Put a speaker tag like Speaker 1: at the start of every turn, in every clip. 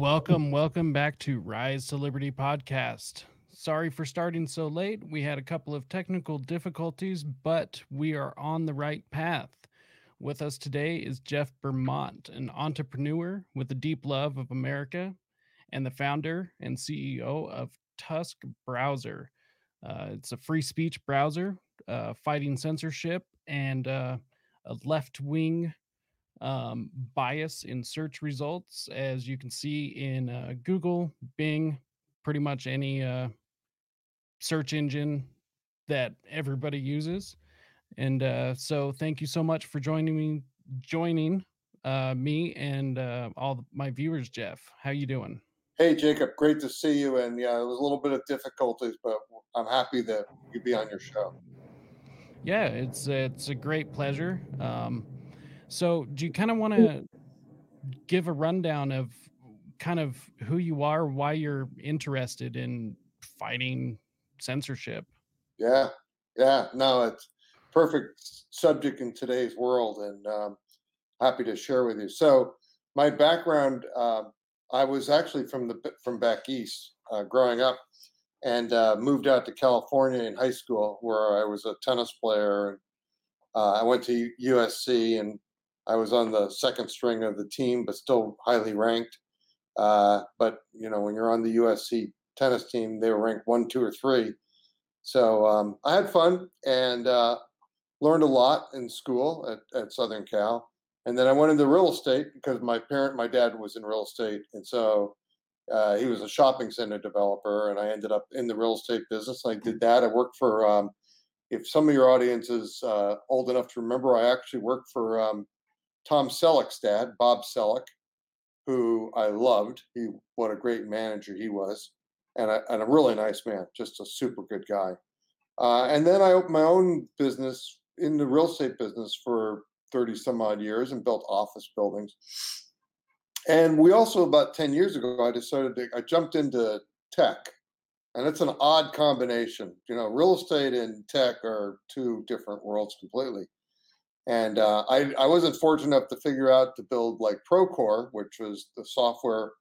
Speaker 1: Welcome, welcome back to Rise to Liberty podcast. Sorry for starting so late. We had a couple of technical difficulties, but we are on the right path. With us today is Jeff Bermant, an entrepreneur with a deep love of America and the founder and CEO of Tusk Browser. Uh, it's a free speech browser uh, fighting censorship and uh, a left wing um, bias in search results, as you can see in uh, Google, Bing, pretty much any uh, search engine that everybody uses. And uh, so, thank you so much for joining me, joining uh, me and uh, all my viewers. Jeff, how you doing?
Speaker 2: Hey, Jacob, great to see you. And yeah, it was a little bit of difficulties, but I'm happy that you'd be on your show.
Speaker 1: Yeah, it's it's a great pleasure. Um, so, do you kind of want to give a rundown of kind of who you are, why you're interested in fighting censorship?
Speaker 2: Yeah, yeah, no, it's perfect subject in today's world, and um, happy to share with you. So, my background, uh, I was actually from the from back east, uh, growing up, and uh, moved out to California in high school, where I was a tennis player, and uh, I went to USC and I was on the second string of the team, but still highly ranked. Uh, but you know, when you're on the USC tennis team, they were ranked one, two, or three. So um, I had fun and uh, learned a lot in school at, at Southern Cal. And then I went into real estate because my parent, my dad was in real estate, and so uh, he was a shopping center developer, and I ended up in the real estate business. I did that. I worked for. Um, if some of your audience is uh, old enough to remember, I actually worked for um, Tom Selleck's dad, Bob Selleck, who I loved. He what a great manager he was, and a, and a really nice man, just a super good guy. Uh, and then I opened my own business in the real estate business for 30 some odd years and built office buildings. And we also, about 10 years ago, I decided to, I jumped into tech. And it's an odd combination. You know, real estate and tech are two different worlds completely. And uh, I, I wasn't fortunate enough to figure out to build like Procore, which was the software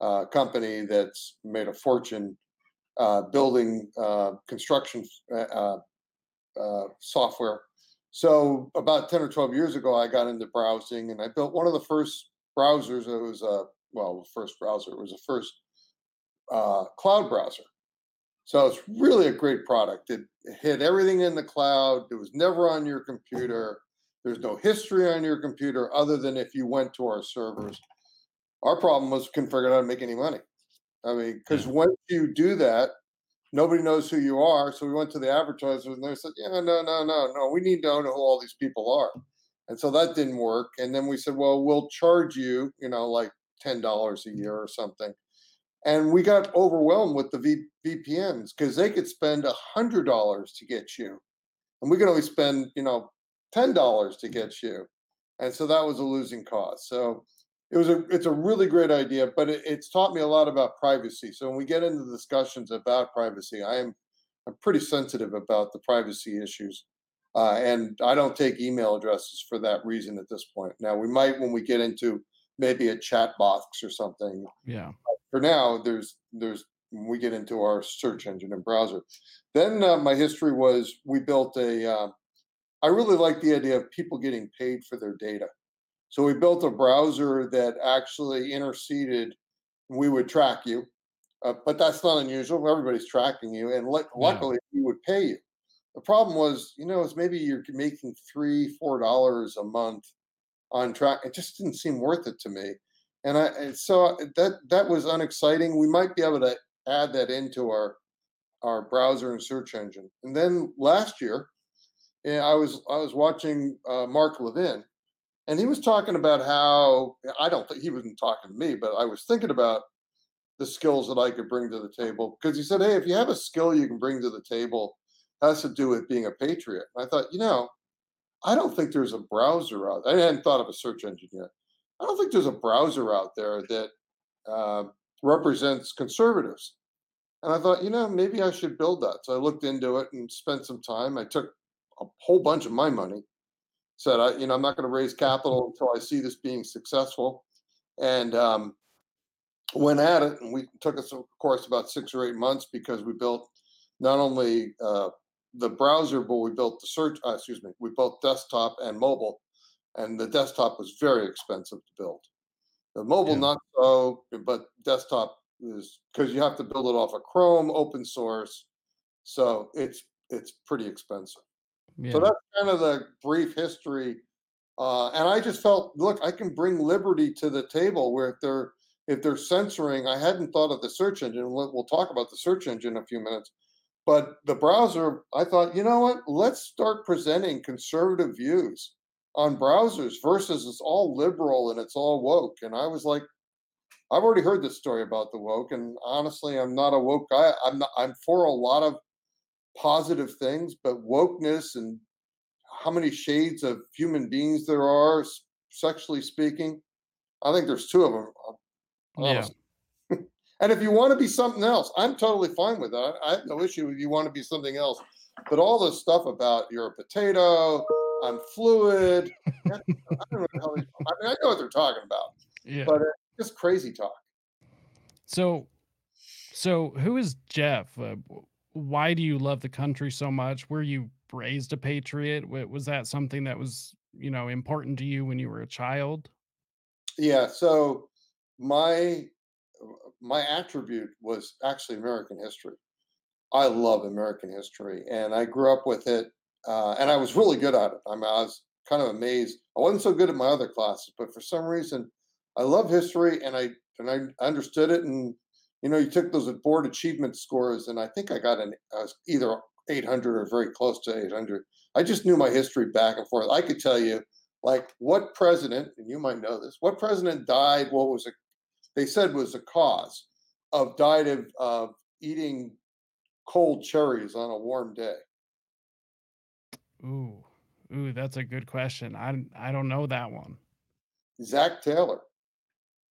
Speaker 2: uh, company that's made a fortune uh, building uh, construction uh, uh, software. So about 10 or 12 years ago, I got into browsing and I built one of the first browsers. It was a, well, the first browser, it was the first cloud browser. So it's really a great product. It hit everything in the cloud. It was never on your computer. There's no history on your computer other than if you went to our servers. Our problem was couldn't figure out how to make any money. I mean, because once you do that, nobody knows who you are. So we went to the advertisers and they said, yeah, no, no, no, no. We need to know who all these people are. And so that didn't work. And then we said, well, we'll charge you, you know, like $10 a year mm-hmm. or something. And we got overwhelmed with the v- VPNs because they could spend a $100 to get you. And we could only spend, you know, ten dollars to get you, and so that was a losing cause. So it was a it's a really great idea, but it, it's taught me a lot about privacy. So when we get into discussions about privacy, I am I'm pretty sensitive about the privacy issues. Uh, and I don't take email addresses for that reason at this point. Now we might when we get into maybe a chat box or something.
Speaker 1: Yeah.
Speaker 2: But for now, there's there's we get into our search engine and browser. Then uh, my history was we built a uh, I really like the idea of people getting paid for their data. So we built a browser that actually interceded. We would track you, uh, but that's not unusual. Everybody's tracking you, and l- luckily we would pay you. The problem was, you know, is maybe you're making three, four dollars a month on track. It just didn't seem worth it to me, and I and so that that was unexciting. We might be able to add that into our our browser and search engine. And then last year, and I was I was watching uh, Mark Levin, and he was talking about how I don't think he wasn't talking to me, but I was thinking about the skills that I could bring to the table because he said, "Hey, if you have a skill you can bring to the table, has to do with being a patriot." And I thought, you know, I don't think there's a browser out. I hadn't thought of a search engine yet. I don't think there's a browser out there that uh, represents conservatives. And I thought, you know, maybe I should build that. So I looked into it and spent some time. I took a whole bunch of my money. Said, I, you know, I'm not going to raise capital until I see this being successful. And um, went at it, and we took us, of course, about six or eight months because we built not only uh, the browser, but we built the search. Uh, excuse me, we built desktop and mobile, and the desktop was very expensive to build. The mobile
Speaker 1: Yeah.
Speaker 2: not so, but desktop is because you have to build it off of Chrome, open source, so it's it's pretty expensive. So that's kind of the brief history. Uh, and I just felt, look, I can bring liberty to the table where if they're if they're censoring, I hadn't thought of the search engine. We'll talk about the search engine in a few minutes. But the browser, I thought, you know what? Let's start presenting conservative views on browsers versus it's all liberal and it's all woke. And I was like, I've already heard this story about the woke, and honestly, I'm not a woke guy. I'm not. I'm for a lot of positive things, but wokeness and how many shades of human beings there are, sexually speaking. I think there's two of them, uh,
Speaker 1: Yeah.
Speaker 2: honestly. And if you want to be something else, I'm totally fine with that. I have no issue if you want to be something else. But all this stuff about you're a potato, I'm fluid. I don't know how I mean, I know what they're talking about,
Speaker 1: Yeah.
Speaker 2: but it's just crazy talk.
Speaker 1: So, so who is Jeff? Uh, why do you love the country so much? Were you raised a patriot? Was that something that was, you know, important to you when you were a child?
Speaker 2: Yeah. So my my attribute was actually American history. I love American history, and I grew up with it, uh, and I was really good at it. I mean, I was kind of amazed. I wasn't so good at my other classes, but for some reason, I love history, and I and I understood it. And you know, you took those board achievement scores, and I think I got an I was either 800 or very close to 800. I just knew my history back and forth. I could tell you, like, what president, and you might know this, what president died? What was it? They said was a cause of died of, of eating cold cherries on a warm day.
Speaker 1: Ooh, ooh, that's a good question. I I don't know that one.
Speaker 2: Zach Taylor.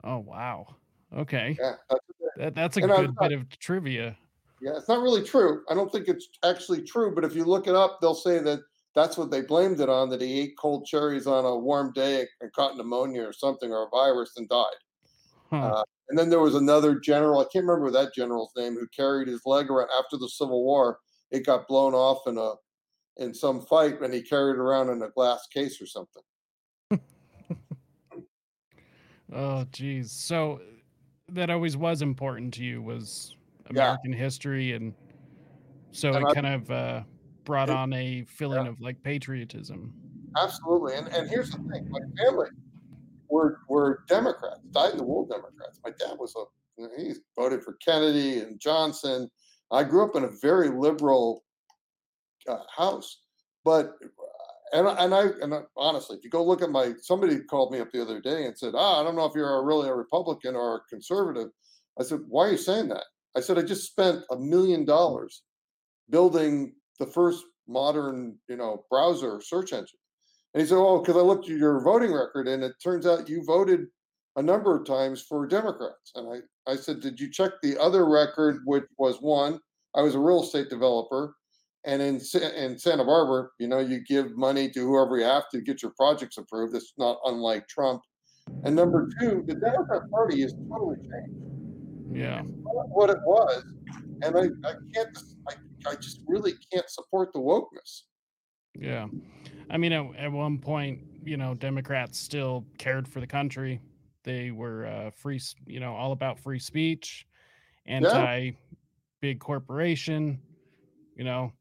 Speaker 1: Oh wow. Okay,
Speaker 2: Yeah, that's,
Speaker 1: that, that's a
Speaker 2: and
Speaker 1: good
Speaker 2: not,
Speaker 1: bit of trivia.
Speaker 2: yeah, it's not really true. I don't think it's actually true, but if you look it up, they'll say that that's what they blamed it on that he ate cold cherries on a warm day and caught pneumonia or something or a virus and died.
Speaker 1: Huh.
Speaker 2: Uh, and then there was another general, I can't remember that general's name, who carried his leg around after the Civil War. It got blown off in a in some fight, and he carried it around in a glass case or something.
Speaker 1: Oh, geez. So that always was important to you was
Speaker 2: Yeah,
Speaker 1: American history, and so
Speaker 2: and
Speaker 1: it
Speaker 2: I
Speaker 1: kind of uh, brought
Speaker 2: it,
Speaker 1: on a feeling
Speaker 2: yeah,
Speaker 1: of like patriotism.
Speaker 2: absolutely. And and here's the thing: my family were were Democrats, dyed in the wool Democrats. My dad was a he voted for Kennedy and Johnson. I grew up in a very liberal uh, house, but and I- and I and I, honestly, if you go look at my somebody called me up the other day and said, "Ah, I don't know if you're really a Republican or a conservative." I said, "Why are you saying that?" I said, "I just spent a million dollars building the first modern, you know, browser search engine." And he said, "Oh, because I looked at your voting record, and it turns out you voted a number of times for Democrats." And I, I said, "Did you check the other record, which was one? I was a real estate developer, and in in Santa Barbara, you know, you give money to whoever you have to get your projects approved. It's not unlike Trump. And number two, the Democrat Party is totally changed.
Speaker 1: Yeah.
Speaker 2: What it was, and I, I can't, I, I just really can't support the wokeness."
Speaker 1: Yeah. I mean, at, at one point, you know, Democrats still cared for the country. They were uh, free, you know, all about free speech,
Speaker 2: Yeah,
Speaker 1: anti big corporation, you know,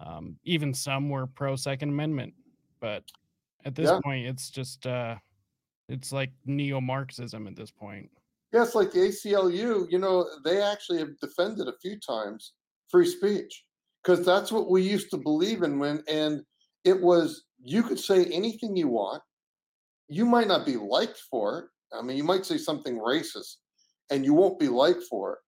Speaker 1: um, even some were pro Second Amendment. But at this
Speaker 2: yeah.
Speaker 1: point, it's just, uh, it's like neo Marxism at this point.
Speaker 2: Yes, like the ACLU, you know, they actually have defended a few times free speech because that's what we used to believe in when, and it was you could say anything you want. You might not be liked for it. I mean, you might say something racist and you won't be liked for it,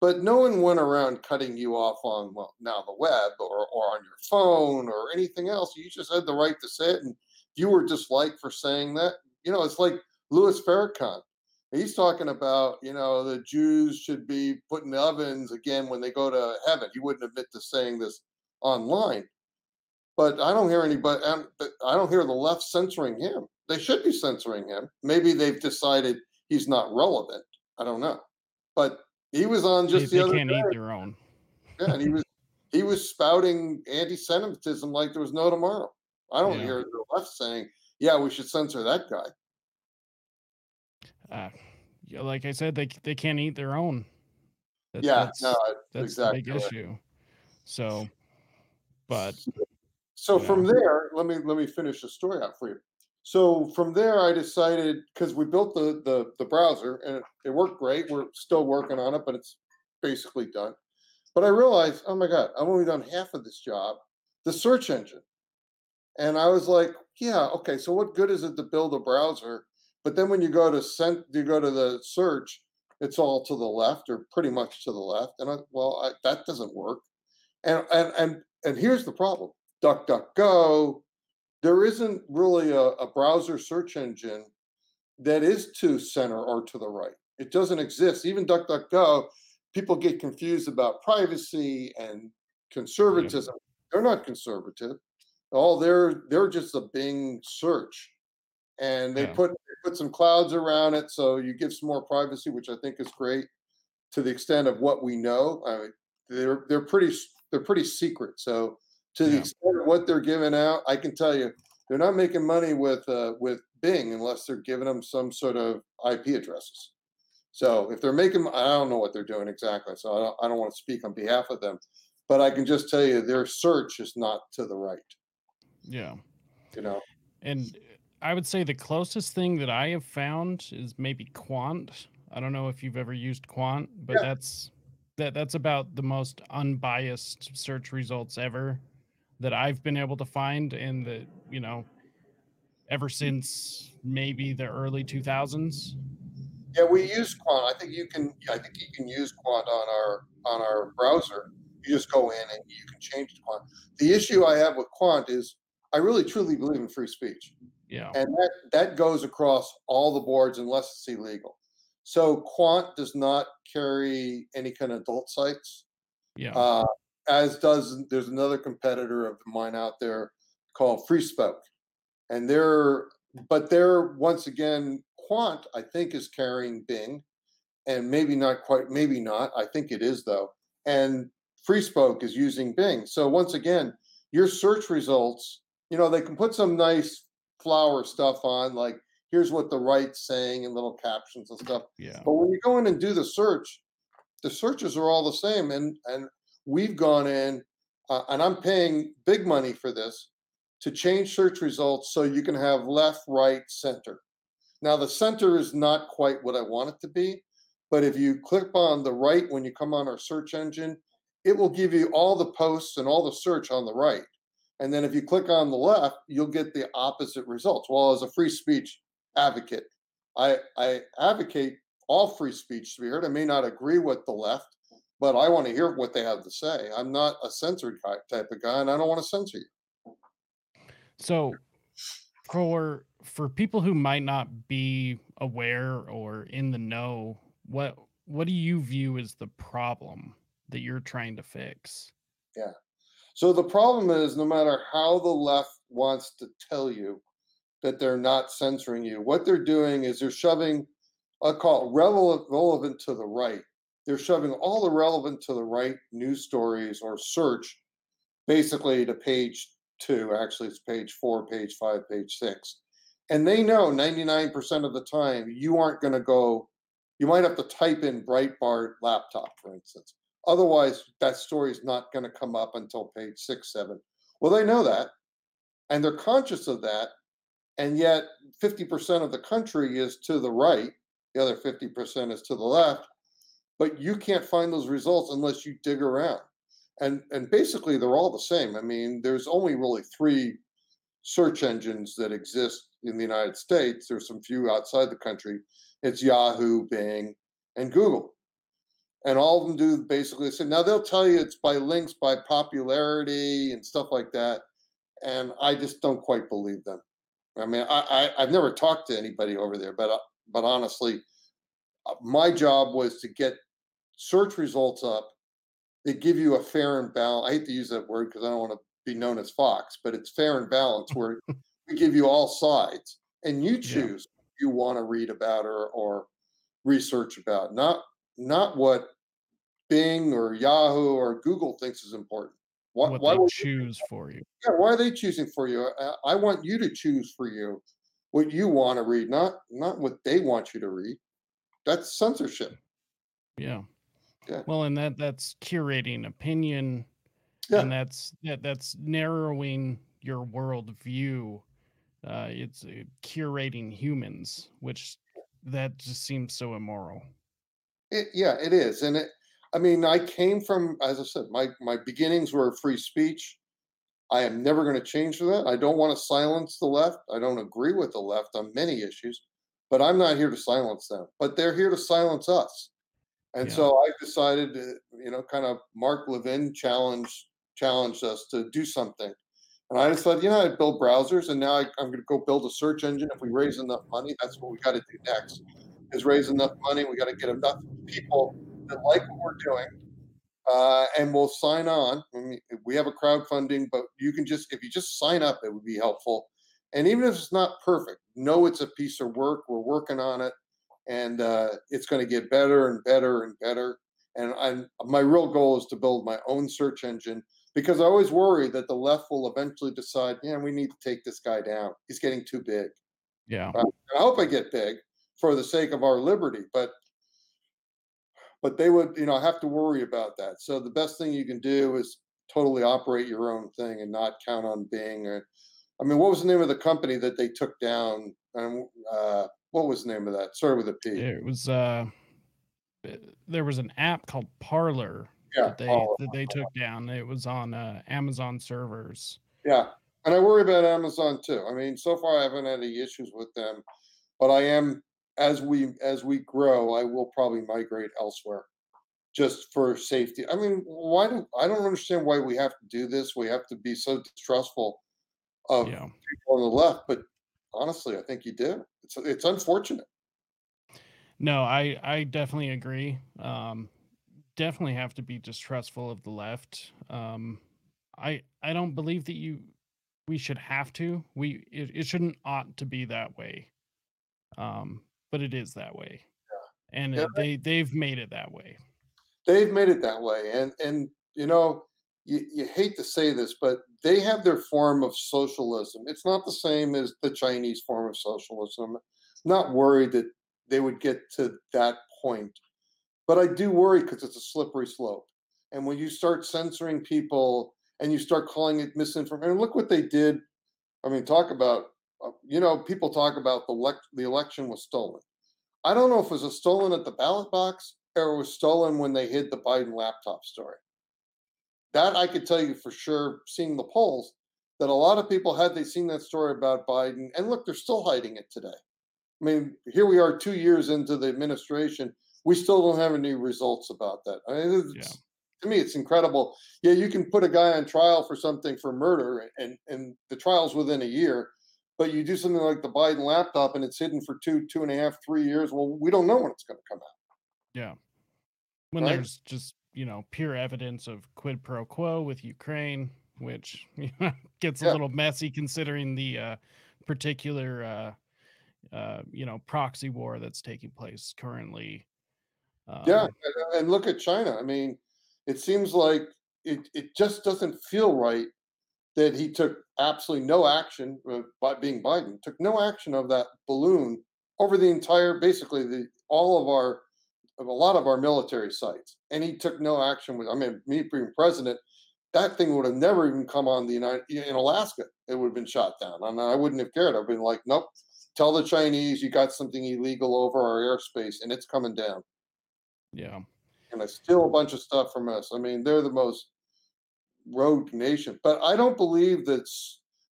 Speaker 2: but no one went around cutting you off on, well, now the web or, or on your phone or anything else. You just had the right to say it. And you were disliked for saying that. You know, it's like Louis Farrakhan he's talking about you know the jews should be put in ovens again when they go to heaven he wouldn't admit to saying this online but i don't hear anybody um, i don't hear the left censoring him they should be censoring him maybe they've decided he's not relevant i don't know but he was on
Speaker 1: They,
Speaker 2: just the
Speaker 1: they
Speaker 2: other
Speaker 1: can't eat
Speaker 2: day.
Speaker 1: their own.
Speaker 2: Yeah, and he was he was spouting anti-Semitism like there was no tomorrow. I don't
Speaker 1: Yeah.
Speaker 2: hear the left saying, "Yeah, we should censor that guy."
Speaker 1: Uh, yeah, like I said, they they can't eat their own. That,
Speaker 2: Yeah,
Speaker 1: that's
Speaker 2: no, that's exactly
Speaker 1: the big issue. So, but
Speaker 2: So
Speaker 1: yeah,
Speaker 2: from there, let me let me finish the story out for you. So from there, I decided because we built the, the the browser and it, it worked great. We're still working on it, but it's basically done. But I realized, oh my god, I've only done half of this job, the search engine. And I was like, yeah, okay. So what good is it to build a browser? But then when you go to send, you go to the search, it's all to the left or pretty much to the left. And I, well, I, that doesn't work. And and and and here's the problem: DuckDuckGo. There isn't really a, a browser search engine that is to center or to the right. It doesn't exist. Even DuckDuckGo, people get confused about privacy and
Speaker 1: yeah,
Speaker 2: conservatism. They're not conservative. All they're they're just a Bing search, and they
Speaker 1: yeah,
Speaker 2: put they put some clouds around it, so you give some more privacy, which I think is great to the extent of what we know. I mean, they're they're pretty they're pretty secret. So to the extent of what they're giving out, I can tell you they're not making money with uh, with Bing unless they're giving them some sort of IP addresses. So if they're making, I don't know what they're doing exactly. So I don't, I don't want to speak on behalf of them, but I can just tell you their search is not to the right.
Speaker 1: yeah.
Speaker 2: You know,
Speaker 1: And I would say the closest thing that I have found is maybe Qwant. I don't know if you've ever used Qwant, but
Speaker 2: yeah,
Speaker 1: that's that that's about the most unbiased search results ever that I've been able to find in the, you know, ever since maybe the early 2000s.
Speaker 2: yeah. We use Qwant. I think you can. I think you can use Qwant on our on our browser. You just go in and you can change the Qwant. The issue I have with Qwant is I really truly believe in free speech.
Speaker 1: Yeah.
Speaker 2: and that that goes across all the boards unless it's illegal. So Quant does not carry any kind of adult sites,
Speaker 1: Yeah.
Speaker 2: uh, as does there's another competitor of mine out there called FreeSpoke, and they're but they're once again Qwant I think is carrying Bing, and maybe not quite maybe not I think it is though, and FreeSpoke is using Bing. So once again, your search results, you know, they can put some nice flower stuff on, like here's what the right's saying and little captions and stuff.
Speaker 1: Yeah.
Speaker 2: But when you go in and do the search, the searches are all the same. And and we've gone in, uh, and I'm paying big money for this to change search results so you can have left, right, center. Now the center is not quite what I want it to be, but if you click on the right when you come on our search engine, it will give you all the posts and all the search on the right. And then if you click on the left, you'll get the opposite results. Well, as a free speech advocate, I, I advocate all free speech to be heard. I may not agree with the left, but I want to hear what they have to say. I'm not a censored type of guy, and I don't want to censor you.
Speaker 1: So for for people who might not be aware or in the know, what what do you view as the problem that you're trying to fix?
Speaker 2: Yeah. So the problem is no matter how the left wants to tell you that they're not censoring you, what they're doing is they're shoving, I call it relevant, relevant to the right. They're shoving all the relevant to the right news stories or search basically to page two. Actually, it's page four, page five, page six. And they know 99% of the time you aren't going to go, you might have to type in Breitbart laptop, for instance. Otherwise, that story is not going to come up until page six, seven. Well, they know that and they're conscious of that. And yet, 50% of the country is to the right, the other 50% is to the left. But you can't find those results unless you dig around. And, and basically, they're all the same. I mean, there's only really three search engines that exist in the United States. There's some few outside the country. It's Yahoo, Bing, and Google and all of them do basically the same. Now they'll tell you it's by links, by popularity, and stuff like that, and I just don't quite believe them. I mean, I, I have never talked to anybody over there, but uh, but honestly, uh, my job was to get search results up that give you a fair and balance. I hate to use that word because I don't want to be known as Fox, but it's fair and balanced where we give you all sides and you
Speaker 1: Yeah.
Speaker 2: choose what you want to read about or or research about, not not what Bing or Yahoo or Google thinks is important. Why,
Speaker 1: What
Speaker 2: why
Speaker 1: they choose for you.
Speaker 2: yeah, why are they choosing for you? I, I want you to choose for you what you want to read, not not what they want you to read. That's censorship.
Speaker 1: Yeah.
Speaker 2: Yeah,
Speaker 1: Well, and that that's curating opinion
Speaker 2: yeah,
Speaker 1: and that's that that's narrowing your worldview. Uh, it's uh, curating humans, which that just seems so immoral.
Speaker 2: it, yeah. It is, and it. I mean, I came from, as I said, my my beginnings were free speech. I am never going to change for that. I don't want to silence the left. I don't agree with the left on many issues, but I'm not here to silence them. But they're here to silence us. And
Speaker 1: Yeah.
Speaker 2: so I decided to, you know, kind of Mark Levin challenged challenged us to do something. And I decided, you know, I'd build browsers, and now I, I'm going to go build a search engine. If we raise enough money, that's what we got to do next. Is raise enough money. We got to get enough people that like what we're doing, uh, and we'll sign on. I mean, we have a crowdfunding, but you can just if you just sign up, it would be helpful. And even if it's not perfect, know it's a piece of work. We're working on it, and uh, it's going to get better and better and better. And I'm, my real goal is to build my own search engine because I always worry that the left will eventually decide, yeah, we need to take this guy down. He's getting too big.
Speaker 1: Yeah.
Speaker 2: Uh, I hope I get big for the sake of our liberty, but but they would, you know, have to worry about that. So the best thing you can do is totally operate your own thing and not count on Bing. Or, I mean, what was the name of the company that they took down? And uh, what was the name of that? Sorry, with a P.
Speaker 1: It was uh there was an app called Parler
Speaker 2: Yeah.
Speaker 1: that they
Speaker 2: Oh,
Speaker 1: that they took down. It was on uh, Amazon servers.
Speaker 2: yeah. And I worry about Amazon too. I mean, so far I haven't had any issues with them, but I am as we as we grow, I will probably migrate elsewhere just for safety. I mean, why do I don't understand why we have to do this? We have to be so distrustful of
Speaker 1: Yeah.
Speaker 2: people on the left, but honestly, I think you do. It's it's unfortunate.
Speaker 1: No, I I definitely agree. Um, definitely have to be distrustful of the left. Um, I I don't believe that you we should have to. We it, it shouldn't ought to be that way. Um, but it is that way, and
Speaker 2: Yeah,
Speaker 1: they they've made it that way.
Speaker 2: they've made it that way, and and you know, you, you hate to say this, but they have their form of socialism. It's not the same as the Chinese form of socialism. Not worried that they would get to that point, but I do worry because it's a slippery slope. And when you start censoring people and you start calling it misinformation, look what they did. I mean, talk about uh, you know, people talk about the the election was stolen. I don't know if it was stolen at the ballot box or it was stolen when they hid the Biden laptop story. That I could tell you for sure, seeing the polls, that a lot of people had they seen that story about Biden, and look, they're still hiding it today. I mean, here we are two years into the administration. We still don't have any results about that. I mean,
Speaker 1: Yeah.
Speaker 2: to me, it's incredible. Yeah, you can put a guy on trial for something for murder, and and the trial's within a year, but you do something like the Biden laptop, and it's hidden for two, two and a half, three years. Well, we don't know when it's going to come out,
Speaker 1: Yeah. When
Speaker 2: right?
Speaker 1: there's just you know pure evidence of quid pro quo with Ukraine, which you know, gets a little messy considering the uh, particular uh, uh, you know proxy war that's taking place currently.
Speaker 2: yeah,
Speaker 1: Um,
Speaker 2: and, and look at China. I mean, it seems like it it just doesn't feel right that he took absolutely no action uh, by being Biden took no action of that balloon over the entire basically the all of our of a lot of our military sites and he took no action with I mean me being president that thing would have never even come on the United in Alaska it would have been shot down and I wouldn't have cared I've been like nope tell the Chinese you got something illegal over our airspace and it's coming down
Speaker 1: yeah,
Speaker 2: and I steal a bunch of stuff from us I mean they're the most rogue nation. But I don't believe that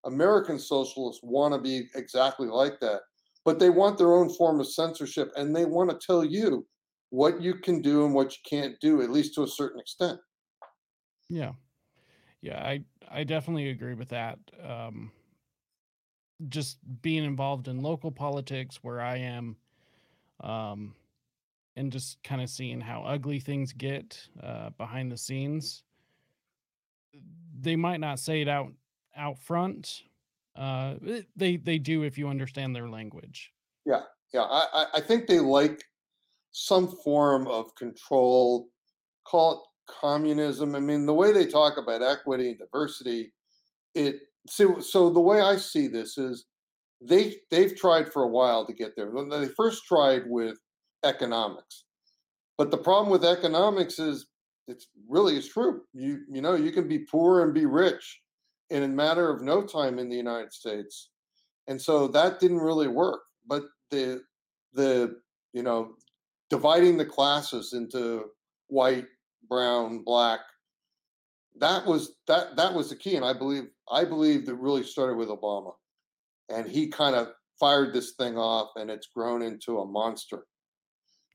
Speaker 2: American socialists want to be exactly like that. But they want their own form of censorship and they want to tell you what you can do and what you can't do, at least to a certain extent.
Speaker 1: yeah, yeah. I I definitely agree with that. Um, just being involved in local politics where I am, um, and just kind of seeing how ugly things get uh, behind the scenes. They might not say it out out front. Uh, eh, they they do if you understand their language.
Speaker 2: Yeah. Yeah. I, I I think they like some form of control, call it communism. I mean, the way they talk about equity and diversity, it so so the way I see this is they they've tried for a while to get there. When they first tried with economics, but the problem with economics is it's really is true. You you know you can be poor and be rich in a matter of no time in the United States, and so that didn't really work. But the the you know dividing the classes into white, brown, black, that was that that was the key. And I believe I believe that really started with Obama, and he kind of fired this thing off, and it's grown into a monster.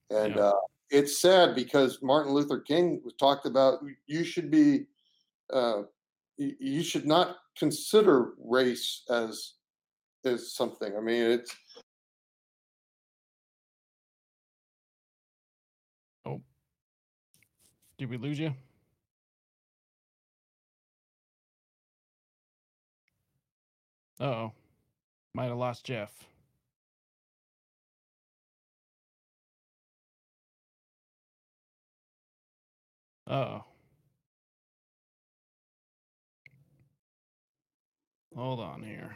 Speaker 2: And
Speaker 1: Yeah.
Speaker 2: uh, it's sad because Martin Luther King talked about. You should be, uh, you, you should not consider race as as something. I mean, it's
Speaker 1: Oh, did we lose you? Uh-oh. Might have lost Jeff. Uh-oh. Hold on here.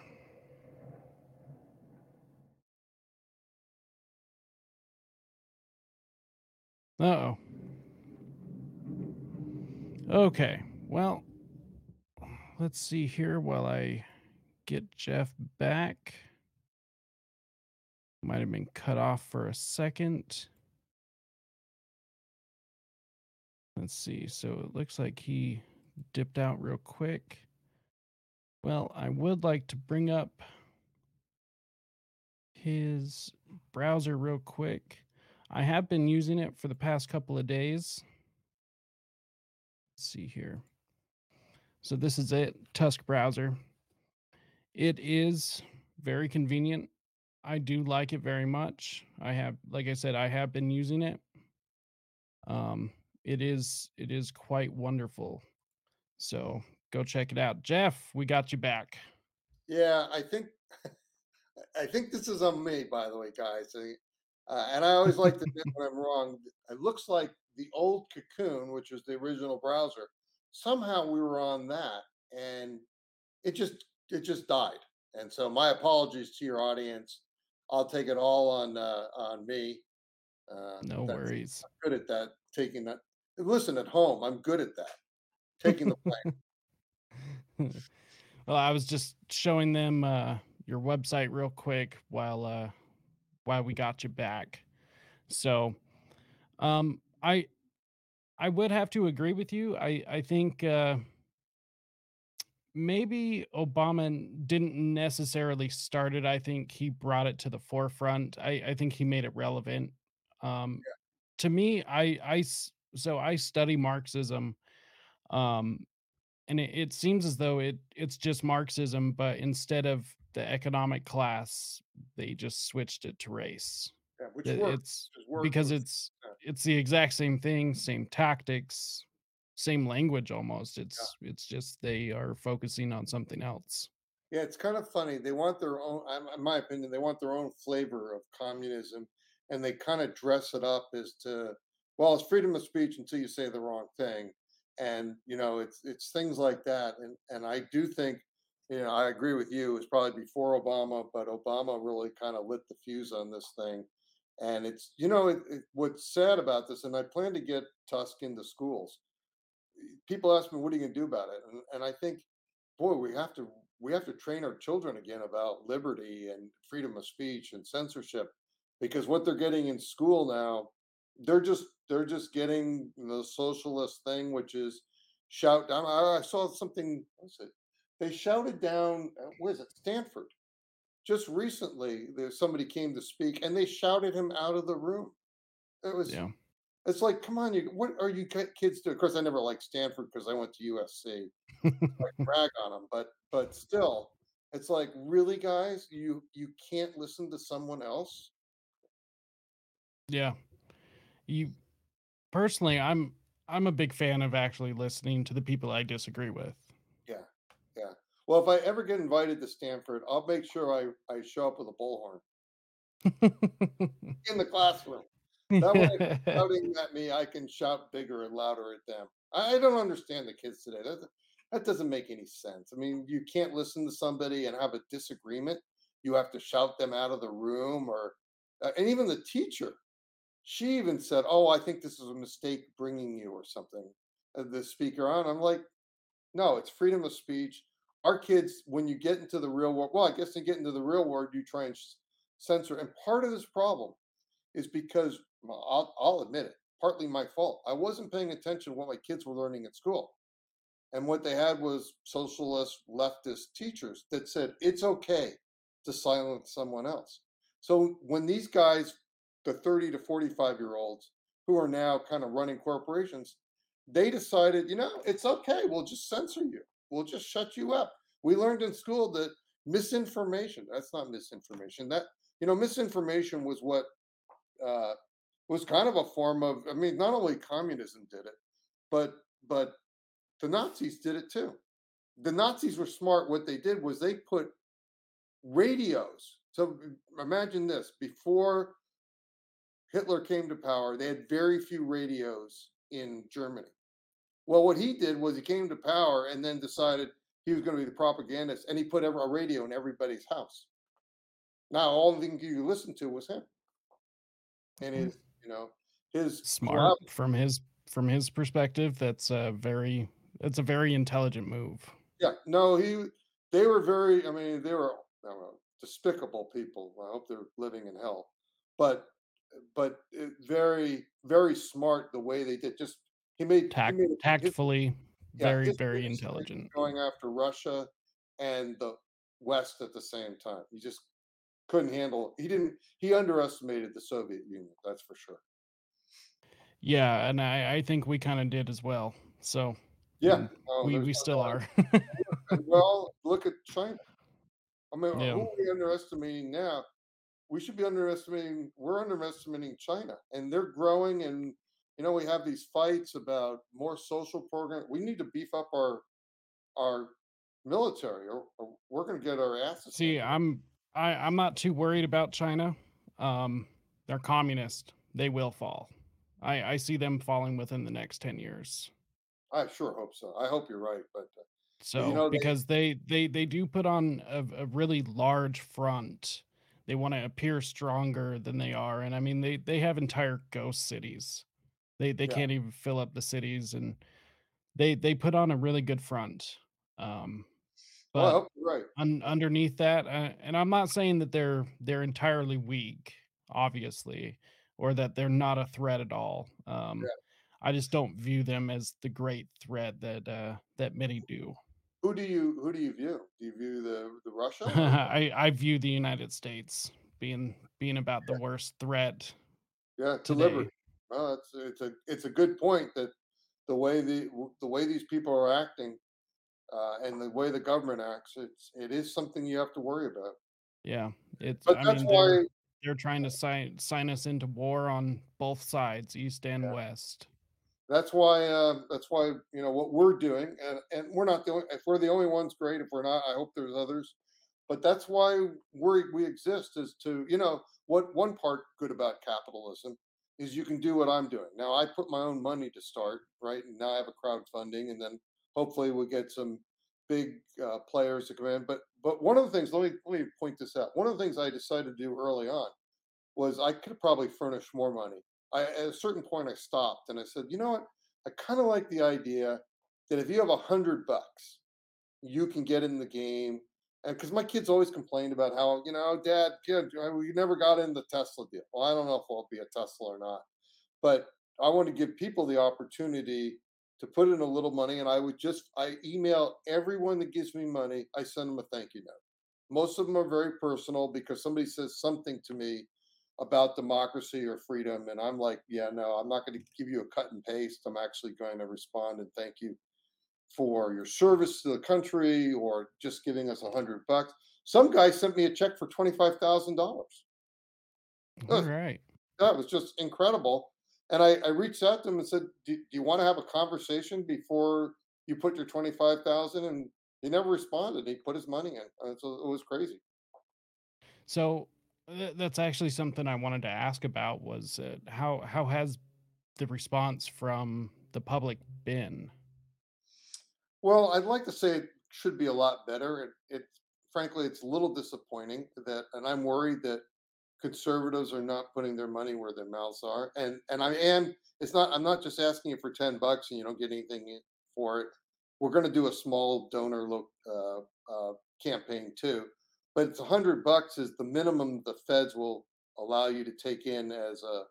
Speaker 1: Uh-oh. Okay. Well, let's see here while I get Jeff back. Might have been cut off for a second. Let's see. So it looks like he dipped out real quick. Well, I would like to bring up his browser real quick. I have been using it for the past couple of days. Let's see here. So this is it, Tusk browser. It is very convenient. I do like it very much. I have like I said I have been using it. Um it is it is quite wonderful. So go check it out. Jeff, we got you back.
Speaker 2: yeah. I think I think this is on me, by the way, guys. Uh, and I always like to admit when I'm wrong. It looks like the old Cocoon, which was the original browser. Somehow we were on that, and it just it just died. And so my apologies to your audience. I'll take it all on uh, on me. Uh,
Speaker 1: No worries.
Speaker 2: good at that. Taking that. Listen, at home, I'm good at that. Taking the blame.
Speaker 1: well, I was just showing them uh, your website real quick while while we got you back. So, um, I I would have to agree with you. I I think uh, maybe Obama didn't necessarily start it. I think he brought it to the forefront. I I think he made it relevant. Um, to me, I I so I study Marxism. Um, and it, it seems as though it it's just Marxism, but instead of the economic class, they just switched it to race.
Speaker 2: Yeah, which
Speaker 1: It-
Speaker 2: works.
Speaker 1: It's because it's
Speaker 2: yeah.
Speaker 1: it's the exact same thing, same tactics, same language almost. It's it's just they are focusing on something else.
Speaker 2: Yeah, it's kind of funny. They want their own, in my opinion, they want their own flavor of communism, and they kind of dress it up as to, well, it's freedom of speech until you say the wrong thing, and you know, it's it's things like that. And and I do think, you know, I agree with you. It was probably before Obama, but Obama really kind of lit the fuse on this thing. And it's, you know, it, it, what's sad about this, and I plan to get Tusk into schools. People ask me, what are you going to do about it? And, and I think boy, we have to we have to train our children again about liberty and freedom of speech and censorship because what they're getting in school now they're just they're just getting the socialist thing which is shout down i, I saw something what was it they shouted down uh, what is it stanford just recently there somebody came to speak and they shouted him out of the room it was
Speaker 1: Yeah.
Speaker 2: it's like come on you what are you kids doing of course i never liked stanford because i went to usc like brag on them, but but still, it's like really, guys, you you can't listen to someone else.
Speaker 1: yeah. You personally, I'm I'm a big fan of actually listening to the people I disagree with.
Speaker 2: Well, if I ever get invited to Stanford, I'll make sure I I show up with a bullhorn in the classroom. That way, shouting at me, I can shout bigger and louder at them. I I don't understand the kids today. That that doesn't make any sense. I mean, you can't listen to somebody and have a disagreement. You have to shout them out of the room, or uh, and even the teacher. She even said, "Oh, I think this is a mistake bringing you or something." uh, The speaker on. I'm like, no, it's freedom of speech. Our kids, when you get into the real world, well, I guess to get into the real world, you try and censor. And part of this problem is because I'll, I'll admit it, partly my fault. I wasn't paying attention to what my kids were learning at school. And what they had was socialist leftist teachers that said it's okay to silence someone else. So when these guys, the 30 to 45 year olds who are now kind of running corporations, they decided, you know, it's okay. We'll just censor you. We'll just shut you up. We learned in school that misinformation, that's not misinformation. That, you know, misinformation was what uh, was kind of a form of, I mean, not only communism did it, but, but the Nazis did it too. The Nazis were smart. What they did was they put radios. So imagine this before Hitler came to power, they had very few radios in Germany. Well, what he did was he came to power and then decided he was going to be the propagandist and he put a radio in everybody's house. Now, all the thing you listen to was him and
Speaker 1: Mm,
Speaker 2: his, you know, his
Speaker 1: Smart from his from his perspective. That's a very that's a very intelligent move.
Speaker 2: Yeah, no, he they were very I mean, they were, I don't know, despicable people. I hope they're living in hell. But but uh, very, very smart the way they did. Just he made he
Speaker 1: Tact
Speaker 2: made a- his
Speaker 1: tactfully,
Speaker 2: yeah,
Speaker 1: very, very
Speaker 2: biggest mistake was
Speaker 1: intelligent.
Speaker 2: going after Russia and the West at the same time. He just couldn't handle he didn't he underestimated the Soviet Union, that's for sure.
Speaker 1: Yeah, and I I think we kinda did as well. So,
Speaker 2: Yeah, um, oh,
Speaker 1: and
Speaker 2: no,
Speaker 1: we we still are.
Speaker 2: Well, look at China. I mean, who are we underestimating now? we should be underestimating we're underestimating China and they're growing and you know we have these fights about more social program we need to beef up our our military or, or we're going to get our asses
Speaker 1: See, I'm I I'm not too worried about China. Um, they're communist. They will fall. I I see them falling within the next 10 years.
Speaker 2: i sure hope so i hope you're right but uh, but you
Speaker 1: So,
Speaker 2: know
Speaker 1: because they they they do put on a, a really large front. They want to appear stronger than they are, and I mean they they have entire ghost cities. They they
Speaker 2: yeah
Speaker 1: can't even fill up the cities, and they they put on a really good front. Um,
Speaker 2: well
Speaker 1: but
Speaker 2: you're right
Speaker 1: un, underneath that, uh, and I'm not saying that they're they're entirely weak, obviously, or that they're not a threat at all. Um,
Speaker 2: yeah
Speaker 1: I just don't view them as the great threat that uh, that many do.
Speaker 2: who do you who do you view do you view the the russia
Speaker 1: I I view the United States being being about the worst threat
Speaker 2: yeah to liberty
Speaker 1: today.
Speaker 2: Well it's it's a it's a good point that the way the the way these people are acting uh, and the way the government acts, it's it is something you have to worry about.
Speaker 1: Yeah, it's
Speaker 2: But
Speaker 1: I
Speaker 2: that's
Speaker 1: mean they're
Speaker 2: why,
Speaker 1: they're trying to sign sign us into war on both sides, east and
Speaker 2: yeah,
Speaker 1: west.
Speaker 2: that's why, um, that's why you know what we're doing, and and we're not the only. If we're the only ones, great. If we're not, I hope there's others. But that's why we we exist is to you know what one part good about capitalism is you can do what I'm doing now. I put my own money to start right, and now I have a crowdfunding, and then hopefully we'll get some big uh, players to come in. But but one of the things, let me let me point this out. One of the things I decided to do early on was I could probably furnish more money. I, at a certain point, I stopped and I said, you know what? I kind of like the idea that if you have a hundred bucks, you can get in the game. And because my kids always complained about how, you know, dad, kid, we never got in the Tesla deal. Well, I don't know if I'll be a Tesla or not, but I want to give people the opportunity to put in a little money. And I would just, I email everyone that gives me money, I send them a thank you note. Most of them are very personal because somebody says something to me about democracy or freedom. And I'm like, yeah, no, I'm not going to give you a cut and paste. I'm actually going to respond and thank you for your service to the country or just giving us a hundred bucks. Some guy sent me a check for $25,000.
Speaker 1: All right.
Speaker 2: That was just incredible. And I, I reached out to him and said, do, do you want to have a conversation before you put your 25,000? And he never responded. He put his money in. And so it was crazy.
Speaker 1: So Th- That's actually something I wanted to ask about was uh, how how has the response from the public been?
Speaker 2: Well, I'd like to say it should be a lot better. It, it frankly, it's a little disappointing that, and I'm worried that conservatives are not putting their money where their mouths are. And and I am. It's not. I'm not just asking you for ten bucks and you don't get anything for it. We're going to do a small donor lo- uh, uh, campaign too, but it's a hundred bucks is the minimum the feds will allow you to take in as a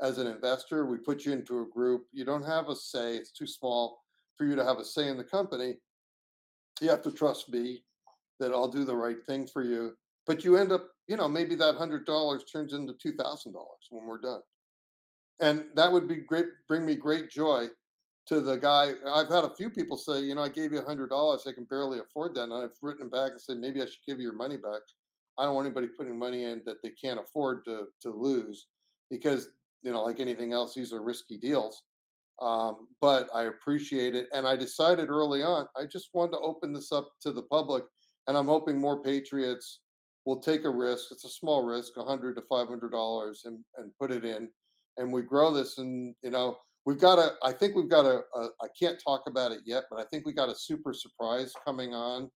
Speaker 2: as an investor. We put you into a group. You don't have a say. It's too small for you to have a say in the company. You have to trust me that I'll do the right thing for you. But you end up, you know, maybe that hundred dollars turns into two thousand dollars when we're done, and that would be great. Bring me great joy to the guy. I've had a few people say, you know, I gave you a hundred dollars, I can barely afford that, and I've written back and said maybe I should give you your money back. I don't want anybody putting money in that they can't afford to to lose, because you know, like anything else, these are risky deals um, but I appreciate it. And I decided early on, I just wanted to open this up to the public, and I'm hoping more patriots will take a risk. It's a small risk, a hundred to five hundred dollars, and and put it in, and we grow this. And you know, we've got a. I think we've got a. a I can't talk about it yet, but I think we got a super surprise coming on.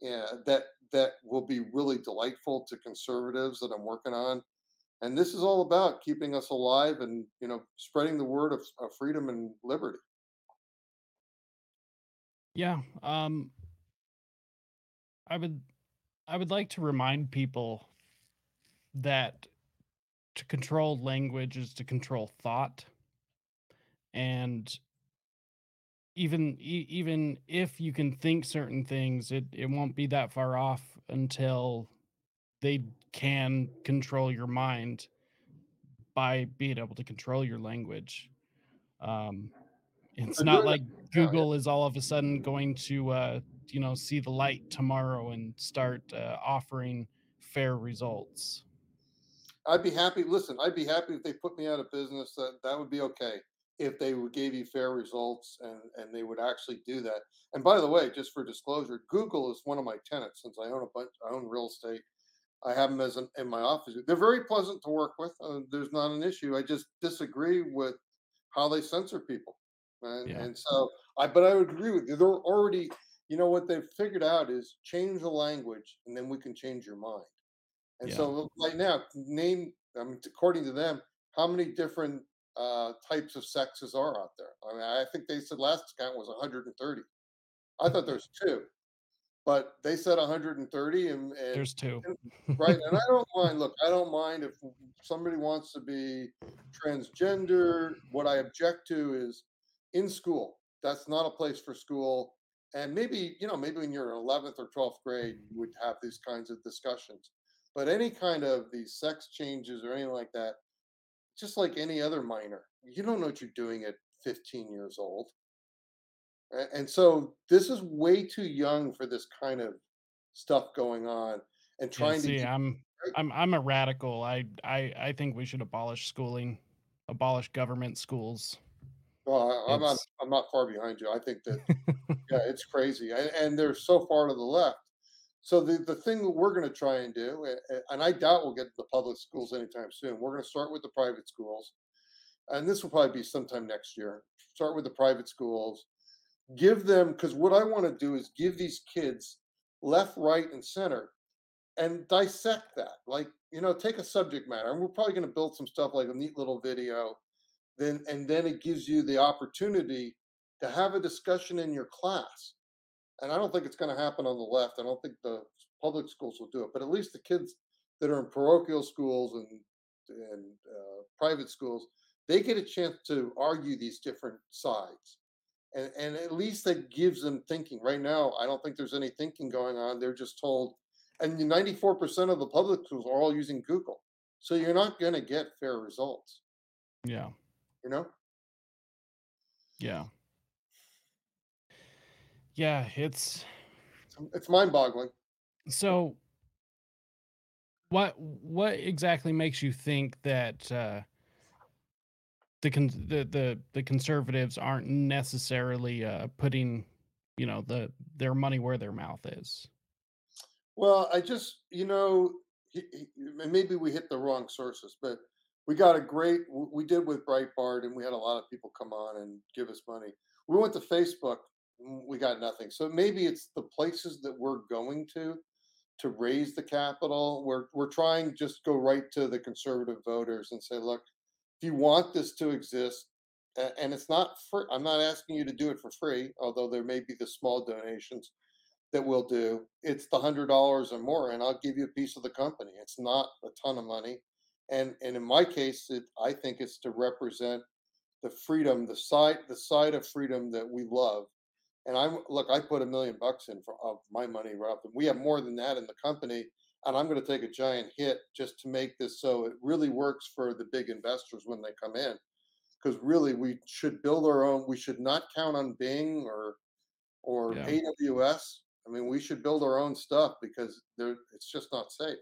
Speaker 2: Yeah, that that will be really delightful to conservatives that I'm working on and this is all about keeping us alive and you know spreading the word of, of freedom and liberty.
Speaker 1: Yeah, um, I would I would like to remind people that to control language is to control thought, and even even if you can think certain things, it it won't be that far off until they can control your mind by being able to control your language. Um, it's not like Google is all of a sudden going to, uh, you know, see the light tomorrow and start uh, offering fair results.
Speaker 2: i'd be happy listen i'd be happy if they put me out of business that that would be okay if they would gave you fair results and and they would actually do that and by the way just for disclosure google is one of my tenants since i own a bunch i own real estate i have them as an, in my office. They're very pleasant to work with uh, there's not an issue i just disagree with how they censor people and
Speaker 1: Yeah.
Speaker 2: and so i but i would agree with you they're already you know what they've figured out is change the language and then we can change your mind. And
Speaker 1: Yeah.
Speaker 2: so right now name i mean according to them how many different uh types of sexes are out there? I mean i think they said last count was 130 i thought there's two but they said 130 and and
Speaker 1: There's two.
Speaker 2: right and i don't mind look i don't mind if somebody wants to be transgender. What i object to is in school. That's not a place for school. And maybe you know maybe when you're in 11th or 12th grade you would have these kinds of discussions. But any kind of these sex changes or anything like that just like any other minor you don't know what you're doing at 15 years old and so this is way too young for this kind of stuff going on and
Speaker 1: Yeah,
Speaker 2: trying to
Speaker 1: see, I'm I'm I'm a radical. I I I think we should abolish schooling, abolish government schools.
Speaker 2: well I- i'm not i'm not far behind you i think that Yeah, it's crazy, and, and they're so far to the left. So the the thing that we're going to try and do, and I doubt we'll get to the public schools anytime soon. We're going to start with the private schools, and this will probably be sometime next year. Start with the private schools, give them because what I want to do is give these kids left, right, and center, and dissect that. Like you know, take a subject matter, and we're probably going to build some stuff like a neat little video. Then and then it gives you the opportunity to have a discussion in your class and I don't think it's going to happen on the left. I don't think the public schools will do it, but at least the kids that are in parochial schools and and uh, private schools, they get a chance to argue these different sides, and and at least that gives them thinking. Right now, I don't think there's any thinking going on. They're just told, and 94% of the public schools are all using Google, so you're not going to get fair results.
Speaker 1: yeah,
Speaker 2: You know,
Speaker 1: yeah, yeah. It's
Speaker 2: it's, it's mind-boggling.
Speaker 1: so what what exactly makes you think that uh, the the the the conservatives aren't necessarily uh, putting you know the their money where their mouth is?
Speaker 2: Well, I just, you know, maybe we hit the wrong sources, but we got a great. We did with Breitbart, and we had a lot of people come on and give us money. We went to Facebook, we got nothing. So maybe it's the places that we're going to to raise the capital. We're we're trying just go right to the conservative voters and say, look, if you want this to exist, and it's not for, I'm not asking you to do it for free, although there may be the small donations that we'll do. It's the hundred dollars or more, and I'll give you a piece of the company. It's not a ton of money, and and in my case, it, I think it's to represent the freedom, the side the side of freedom that we love. And I'm look, I put a million bucks in for of my money, Rob. We have more than that in the company, and I'm going to take a giant hit just to make this so it really works for the big investors when they come in. Because really, we should build our own. We should not count on Bing or or
Speaker 1: Yeah.
Speaker 2: AWS. I mean, we should build our own stuff because it's just not safe.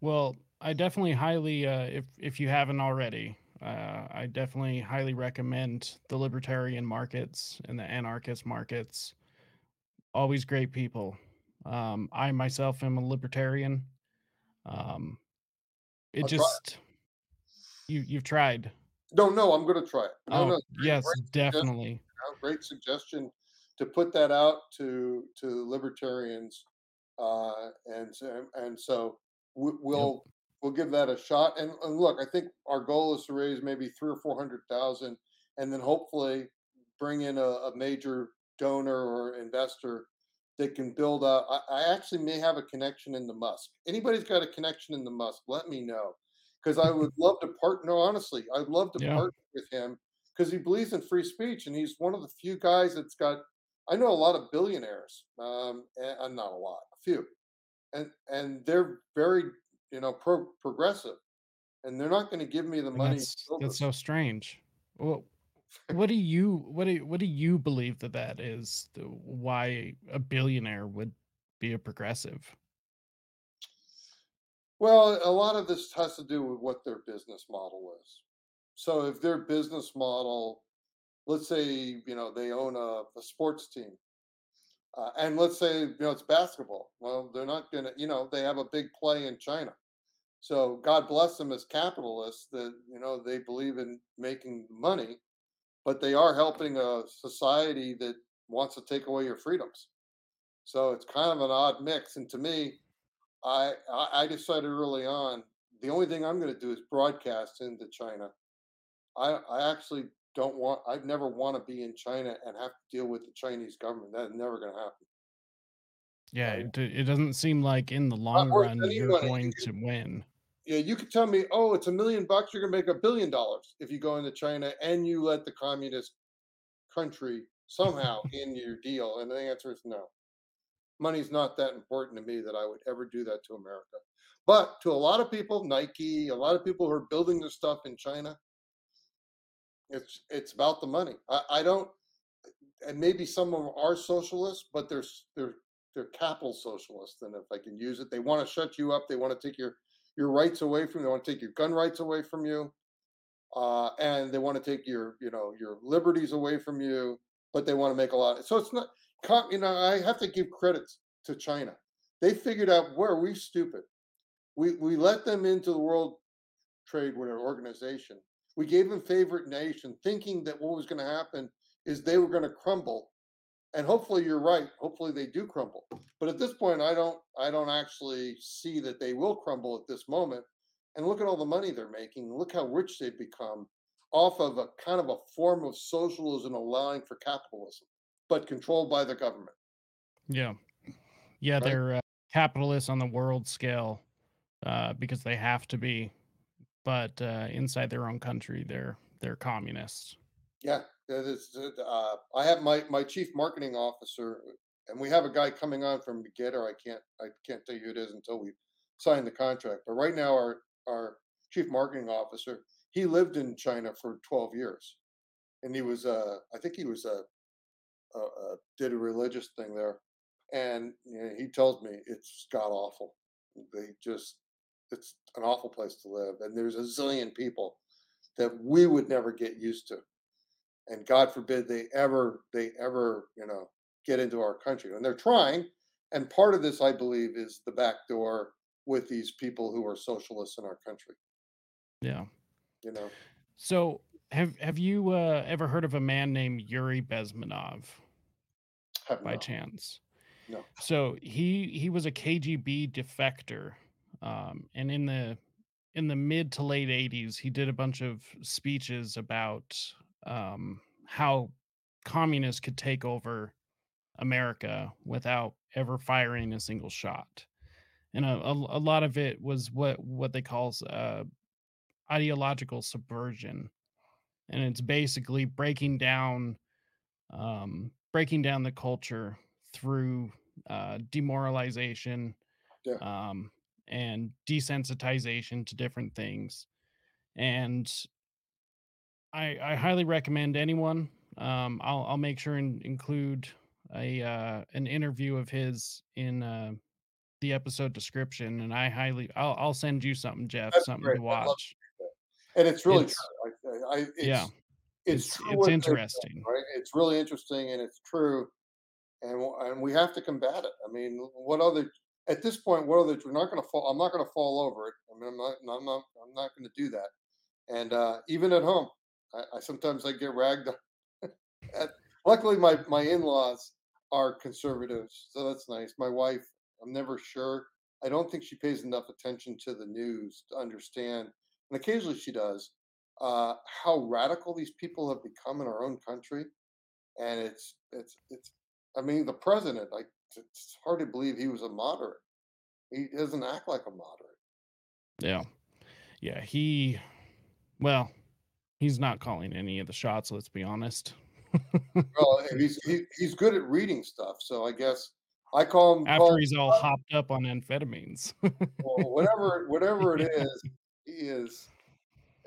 Speaker 1: Well, I definitely highly, uh, if if you haven't already, uh, I definitely highly recommend the libertarian markets and the anarchist markets. Always great people. Um, I myself am a libertarian. Um, it
Speaker 2: I'll
Speaker 1: just you you've tried.
Speaker 2: No, no, I'm going to try it. No,
Speaker 1: Oh
Speaker 2: no,
Speaker 1: yes,
Speaker 2: suggestion.
Speaker 1: definitely.
Speaker 2: know, great suggestion to put that out to to libertarians, uh, and so- and so we-
Speaker 1: Yep.
Speaker 2: we'll we'll give that a shot. And, and look, I think our goal is to raise maybe three or four hundred thousand, and then hopefully bring in a, a major donor or investor that can build a. I, I actually may have a connection in the Musk. Anybody's got a connection in the Musk? Let me know, because I would love to partner. Honestly, I'd love to
Speaker 1: Yeah.
Speaker 2: partner with him because he believes in free speech and he's one of the few guys that's got i know a lot of billionaires um and, not a lot a few and and they're very you know pro progressive and they're not going to give me the
Speaker 1: And
Speaker 2: money
Speaker 1: that's that's so strange. Well, what do you what do what do you believe that that is? The, why a billionaire would be a progressive?
Speaker 2: well a lot of this has to do with what their business model is so if their business model let's say you know they own a, a sports team uh, and let's say you know it's basketball well they're not to you know they have a big play in china So God bless them as capitalists that you know they believe in making money, but they are helping a society that wants to take away your freedoms. So it's kind of an odd mix. And to me, I I decided early on the only thing I'm going to do is broadcast into China. I I actually don't want I'd never want to be in China and have to deal with the Chinese government. That's never going to happen.
Speaker 1: Yeah, it, it doesn't seem like in the long run you're going to win.
Speaker 2: Yeah, you could tell me, oh, it's a million bucks. You're going to make a billion dollars if you go into China and you let the communist country somehow in your deal? And the answer is no. Money's not that important to me that I would ever do that to America. But to a lot of people, Nike, a lot of people who are building their stuff in China, it's it's about the money. I, I don't, and maybe some of them are socialists, but they're they're they're capital socialists. And if I can use it, they want to shut you up. They want to take your your rights away from you. They want to take your gun rights away from you uh, and they want to take your you know your liberties away from you but they want to make a lot so it's not you know i have to give credits to china they figured out where we stupid we we let them into the world trade our organization we gave them favorite nation thinking that what was going to happen is they were going to crumble and hopefully you're right hopefully they do crumble but at this point i don't i don't actually see that they will crumble at this moment and look at all the money they're making. Look how rich they've become off of a kind of a form of socialism allowing for capitalism, but controlled by the government.
Speaker 1: Yeah, yeah,
Speaker 2: Right?
Speaker 1: they're uh, capitalists on the world scale uh, because they have to be, but uh, inside their own country, they're they're communists.
Speaker 2: Yeah. Uh, I have my my chief marketing officer, and we have a guy coming on from GETTR. I can't I can't tell you who it is until we sign the contract. But right now, our our chief marketing officer, he lived in China for 12 years, and he was uh I think he was a did a religious thing there, and you know, he tells me it's god awful. They just it's an awful place to live, and there's a zillion people that we would never get used to and god forbid they ever they ever you know get into our country and they're trying and part of this i believe is the back door with these people who are socialists in our country.
Speaker 1: Yeah.
Speaker 2: You know,
Speaker 1: So have have you uh, ever heard of a man named Yuri Bezmenov
Speaker 2: have
Speaker 1: by
Speaker 2: no,
Speaker 1: chance?
Speaker 2: no.
Speaker 1: So he he was a KGB defector, um, and in the in the mid to late '80s, he did a bunch of speeches about um, how communists could take over America without ever firing a single shot. And a, a, a lot of it was what what they call uh, ideological subversion, and it's basically breaking down um, breaking down the culture through uh, demoralization
Speaker 2: Yeah,
Speaker 1: um, and desensitization to different things. And I, I highly recommend anyone. Um, I'll I'll make sure and include a uh, an interview of his in uh, the episode description, and I highly I'll I'll send you something, Jeff,
Speaker 2: that'd
Speaker 1: something
Speaker 2: great.
Speaker 1: to watch.
Speaker 2: And it's really
Speaker 1: It's
Speaker 2: true. I, I,
Speaker 1: yeah,
Speaker 2: it's it's
Speaker 1: it's it's
Speaker 2: saying,
Speaker 1: interesting.
Speaker 2: right? It's really interesting and it's true, and and we have to combat it. I mean, what other at this point, what other? We're not going to fall. I'm not going to fall over it. I mean, I'm not. I'm not. I'm not going to do that. And uh, even at home, I, I sometimes I get ragged. luckily, my my in-laws are conservatives, so that's nice. My wife, I'm never sure. I don't think she pays enough attention to the news to understand, and occasionally she does, uh, how radical these people have become in our own country. And it's it's it's. I mean, the president. Like it's hard to believe he was a moderate. He doesn't act like a moderate.
Speaker 1: Yeah, yeah. He well, he's not calling any of the shots. Let's be honest.
Speaker 2: Well, he's he, he's good at reading stuff. So I guess I call him
Speaker 1: After
Speaker 2: call him
Speaker 1: he's all hopped up on amphetamines.
Speaker 2: or whatever whatever it is. He is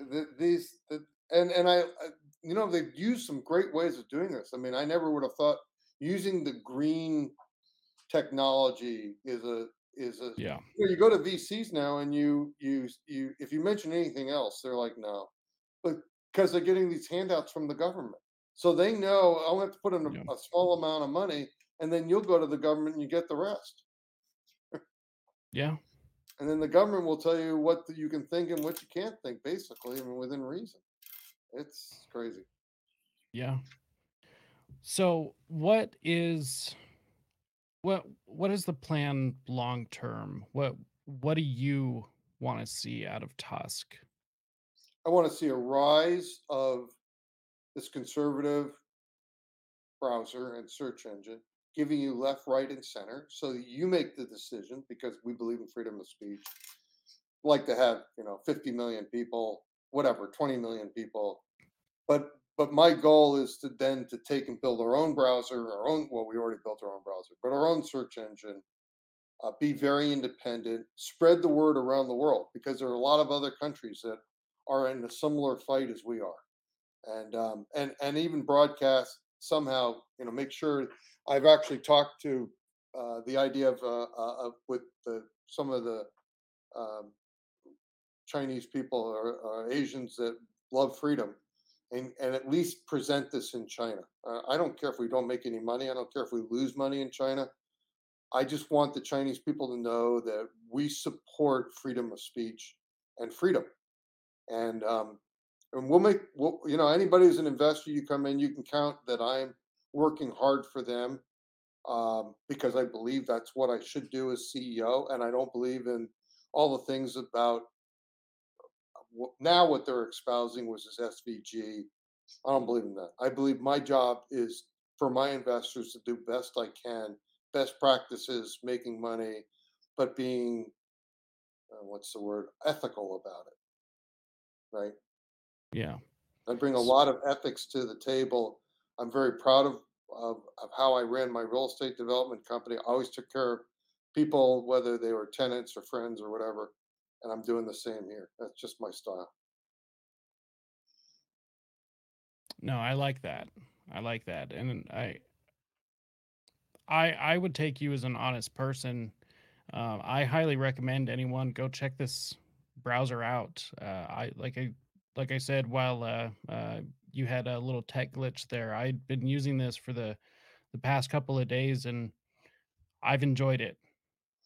Speaker 2: th- these the, and and I, I you know they've used some great ways of doing this. I mean, I never would have thought using the green technology is a is a
Speaker 1: yeah,
Speaker 2: you, know, you go to VCs now and you you you if you mention anything else, they're like no, but because they're getting these handouts from the government, so they know I'll have to put in a,
Speaker 1: yeah,
Speaker 2: a small amount of money, and then you'll go to the government and you get the rest,
Speaker 1: yeah,
Speaker 2: and then the government will tell you what you can think and what you can't think, basically, I mean within reason. It's crazy.
Speaker 1: yeah. So, what is what what is the plan long term? What what do you want to see out of Tusk?
Speaker 2: I want to see a rise of this conservative browser and search engine, giving you left, right, and center, so you make the decision because we believe in freedom of speech. Like to have you know 50 million people, whatever, 20 million people, but but my goal is to then to take and build our own browser, our own. Well, we already built our own browser, but our own search engine. Uh, be very independent, spread the word around the world because there are a lot of other countries that are in a similar fight as we are. And um, and and even broadcast somehow you know make sure i've actually talked to uh, the idea of, uh, uh, of with the some of the um, chinese people or, or asians that love freedom and, and at least present this in china. Uh, i don't care if we don't make any money i don't care if we lose money in china. I just want the chinese people to know that we support freedom of speech and freedom and um, and we'll make we'll, you know anybody who's an investor you come in you can count that i'm working hard for them um, because i believe that's what i should do as ceo and i don't believe in all the things about now what they're espousing was this ESG i don't believe in that. I believe my job is for my investors to do best i can best practices making money but being uh, what's the word ethical about it right
Speaker 1: Yeah.
Speaker 2: I bring a lot of ethics to the table. I'm very proud of, of, of how I ran my real estate development company. I always took care of people, whether they were tenants or friends or whatever. And I'm doing the same here. That's just my style.
Speaker 1: No, I like that. I like that. And I I I would take you as an honest person. Um, I highly recommend anyone go check this browser out. Uh, I like I like I said while uh, uh, you had a little tech glitch there. I'd been using this for the the past couple of days and I've enjoyed it.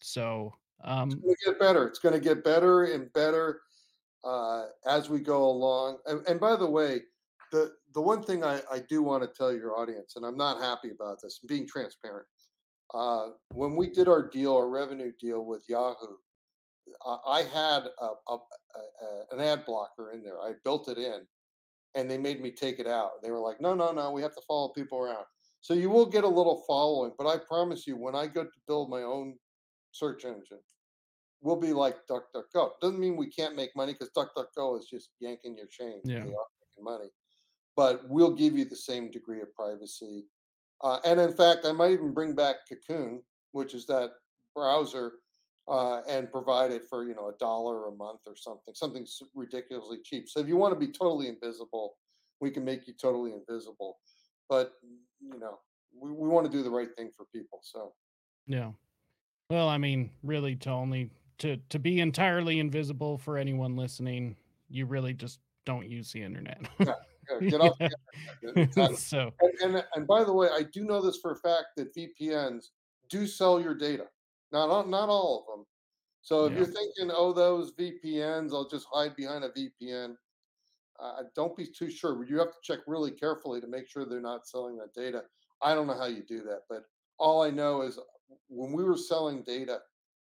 Speaker 1: So
Speaker 2: It's
Speaker 1: Um,
Speaker 2: gonna get better. It's gonna get better and better uh, as we go along. And, and by the way, the the one thing I, I do want to tell your audience, and I'm not happy about this, being transparent. Uh, when we did our deal, our revenue deal with Yahoo, I, I had a, a, a, an ad blocker in there. I built it in, and they made me take it out. They were like, "No, no, no, we have to follow people around." So you will get a little following, but I promise you, when I go to build my own search engine, we'll be like DuckDuckGo. Doesn't mean we can't make money because DuckDuckGo is just yanking your chain.
Speaker 1: yeah,
Speaker 2: making money, but we'll give you the same degree of privacy. Uh, and in fact, I might even bring back Cocoon, which is that browser, uh, and provide it for you know a dollar a month or something, something ridiculously cheap. So if you want to be totally invisible, we can make you totally invisible. But you know, we, we want to do the right thing for people. So
Speaker 1: yeah. Well, I mean, really, to only to to be entirely invisible for anyone listening, you really just don't use the internet.
Speaker 2: yeah, yeah, get off
Speaker 1: Yeah.
Speaker 2: the internet. Exactly.
Speaker 1: so
Speaker 2: And, and and by the way, I do know this for a fact that VPNs do sell your data. Not all, not all of them. So if
Speaker 1: yeah,
Speaker 2: you're thinking, oh, those VPNs, I'll just hide behind a VPN. Uh, don't be too sure. You have to check really carefully to make sure they're not selling that data. I don't know how you do that, but all I know is when we were selling data,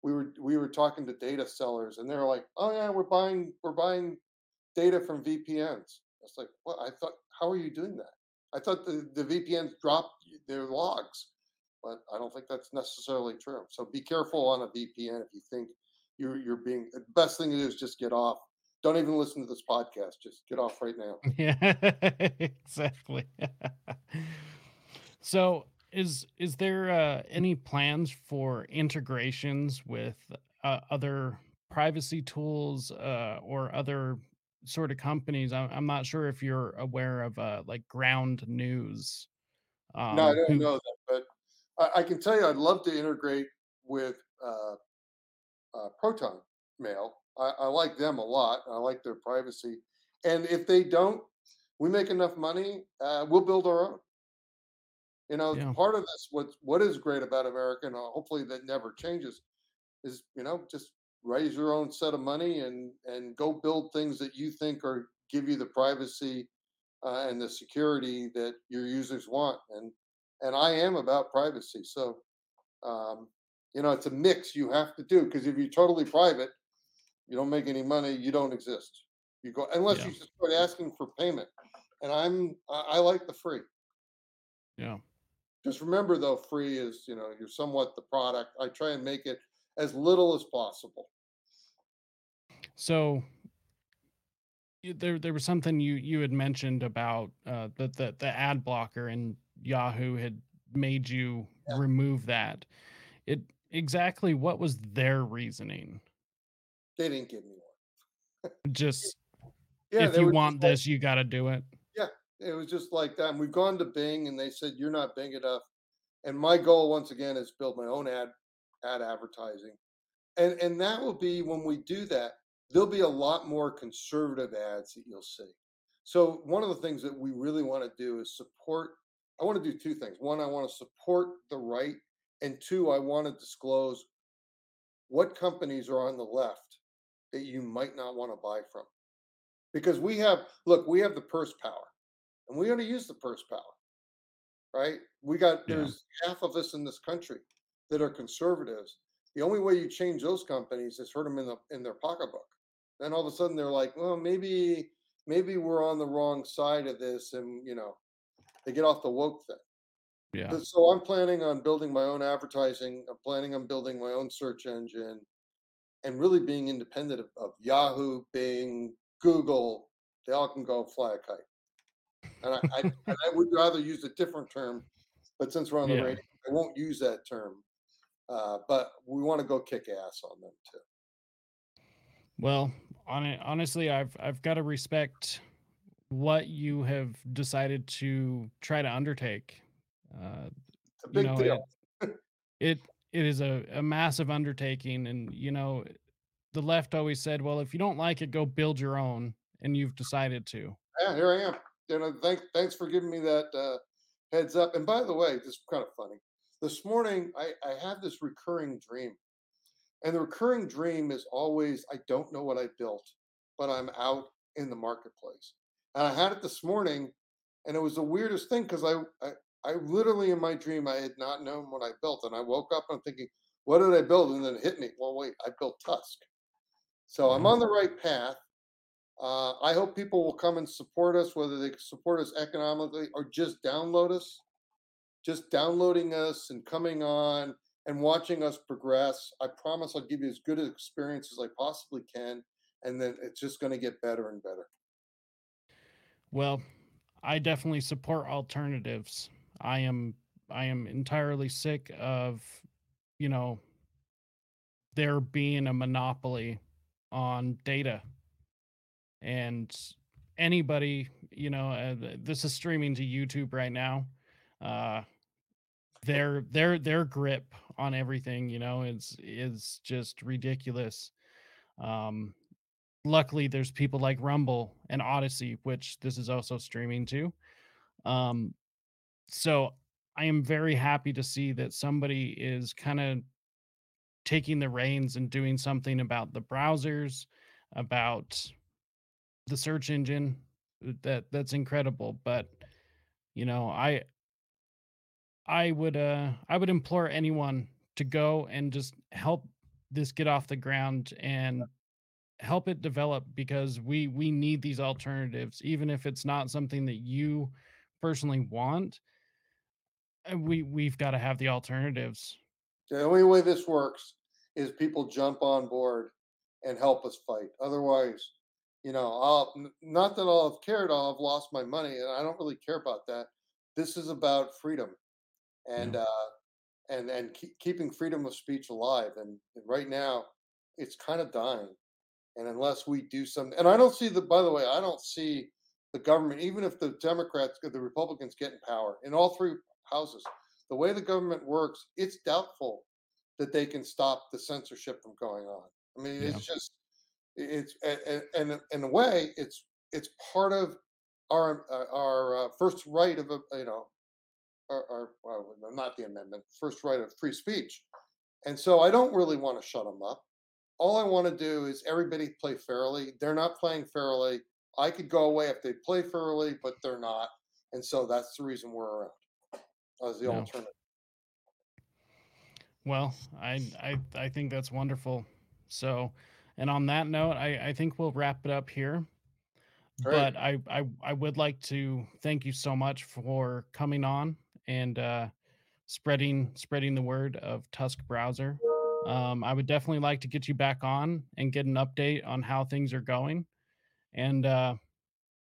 Speaker 2: we were we were talking to data sellers, and they're like, "Oh yeah, we're buying we're buying data from VPNs." It's like, what? I thought, how are you doing that? I thought the, the VPNs dropped their logs, but I don't think that's necessarily true. So be careful on a VPN if you think you're you're being. The best thing to do is just get off. Don't even listen to this podcast. Just get off right now.
Speaker 1: yeah, exactly. so, is is there uh, any plans for integrations with uh, other privacy tools uh, or other sort of companies? I'm, I'm not sure if you're aware of uh, like Ground News,
Speaker 2: No, I
Speaker 1: um,
Speaker 2: don't
Speaker 1: who
Speaker 2: know that, I, I can tell you, I'd love to integrate with uh, uh, Proton Mail. I, I like them a lot. I like their privacy, and if they don't, we make enough money. Uh, we'll build our own. You know,
Speaker 1: yeah
Speaker 2: part of this, what what is great about America, and uh, hopefully that never changes, is you know just raise your own set of money and and go build things that you think are give you the privacy uh, and the security that your users want. And and I am about privacy, so um, you know it's a mix you have to do because if you're totally private, you don't make any money, you don't exist. You go unless
Speaker 1: yeah
Speaker 2: you just start asking for payment. And I'm I, I like the free.
Speaker 1: yeah.
Speaker 2: Just remember though, free is, you know, you're somewhat the product. I try and make it as little as possible.
Speaker 1: So there there was something you you had mentioned about uh, that the the ad blocker and Yahoo had made you
Speaker 2: Yeah.
Speaker 1: remove that. It exactly what was their reasoning?
Speaker 2: They didn't give me one.
Speaker 1: Just
Speaker 2: Yeah,
Speaker 1: if you want
Speaker 2: like,
Speaker 1: this, you got to do it.
Speaker 2: yeah, it was just like that. And we've gone to Bing and they said you're not Bing enough. And my goal once again is build my own ad ad advertising. And and that will be when we do that, there'll be a lot more conservative ads that you'll see. So one of the things that we really want to do is support. I want to do two things. One, I want to support the right, and two, I want to disclose what companies are on the left that you might not want to buy from. Because we have, look, we have the purse power, and we ought to use the purse power, right? We got
Speaker 1: Yeah.
Speaker 2: there's half of us in this country that are conservatives. The only way you change those companies is hurt them in the in their pocketbook. Then all of a sudden they're like, well, maybe maybe we're on the wrong side of this, and you know, they get off the woke thing.
Speaker 1: Yeah.
Speaker 2: So I'm planning on building my own advertising. I'm planning on building my own search engine, and really being independent of, of Yahoo, Bing, Google. They all can go fly a kite. And I, I, and I would rather use a different term, but since we're on the
Speaker 1: Yeah.
Speaker 2: radio, I won't use that term. Uh, but we want to go kick ass on them too.
Speaker 1: Well, on it, honestly, I've I've got to respect what you have decided to try to undertake. Uh,
Speaker 2: It's a
Speaker 1: you
Speaker 2: big
Speaker 1: know,
Speaker 2: deal.
Speaker 1: it it it is a, a massive undertaking, and you know, the left always said, "Well, if you don't like it, go build your own," and you've decided to.
Speaker 2: Yeah, here I am. You know, thanks thanks for giving me that uh, heads up. And by the way, this is kind of funny. This morning, I I had this recurring dream And the recurring dream is always I don't know what I built, but I'm out in the marketplace. And I had it this morning, and it was the weirdest thing because I, I I literally in my dream I had not known what I built, and I woke up and I'm thinking, what did I build? And then it hit me. Well, wait, I built Tusk. So I'm on the right path. Uh, I hope people will come and support us, whether they support us economically or just download us. Just downloading us and coming on and watching us progress. I promise I'll give you as good an experience as I possibly can. And then it's just going to get better and better.
Speaker 1: Well, I definitely support alternatives. I am I am entirely sick of, you know, there being a monopoly on data and anybody, you know, uh, this is streaming to YouTube right now. Uh their their their grip on everything, you know, is is just ridiculous. Um luckily there's people like Rumble and Odysee, which this is also streaming to. Um so I am very happy to see that somebody is kind of taking the reins and doing something about the browsers, about the search engine. uh, That that's incredible. But you know, I I would uh I would implore anyone to go and just help this get off the ground and help it develop because we we need these alternatives even if it's not something that you personally want uh, we we've got to have the alternatives
Speaker 2: The only way this works is people jump on board and help us fight. Otherwise, you know, I'll not that I'll have cared, I'll have lost my money, and I don't really care about that. This is about freedom
Speaker 1: yeah
Speaker 2: and uh, and and keep, keeping freedom of speech alive. And, and right now, it's kind of dying. And unless we do something, and I don't see the. By the way, I don't see the government, even if the Democrats, the Republicans get in power in all three houses. The way the government works, it's doubtful that they can stop the censorship from going on. I mean,
Speaker 1: yeah
Speaker 2: it's just it's and and in a way, it's it's part of our uh, our uh, first right of a you know our, our well, not the amendment, first right of free speech. And so I don't really want to shut them up. All I want to do is everybody play fairly. They're not playing fairly. I could go away if they play fairly, but they're not. And so that's the reason we're around as the
Speaker 1: yeah
Speaker 2: alternative.
Speaker 1: well i i i think that's wonderful so and on that note i i think we'll wrap it up here but I, I i would like to thank you so much for coming on and uh spreading spreading the word of tusk browser um i would definitely like to get you back on and get an update on how things are going and uh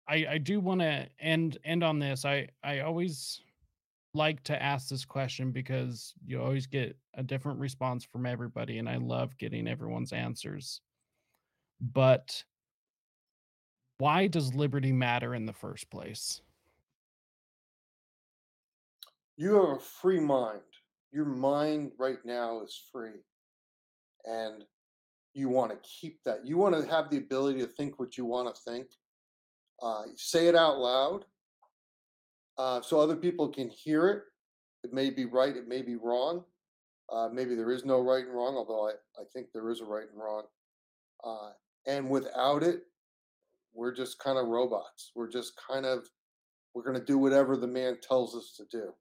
Speaker 1: i i do want to end end on this i i always like to ask this question because you always get a different response from everybody and i love getting everyone's answers but why does liberty matter in the first place
Speaker 2: You have a free mind. Your mind right now is free. And you want to keep that. You want to have the ability to think what you want to think. Uh, say it out loud uh, so other people can hear it. It may be right, it may be wrong. Uh, maybe there is no right and wrong, although I, I think there is a right and wrong. Uh, and without it, we're just kind of robots. We're just kind of we're going to do whatever the man tells us to do.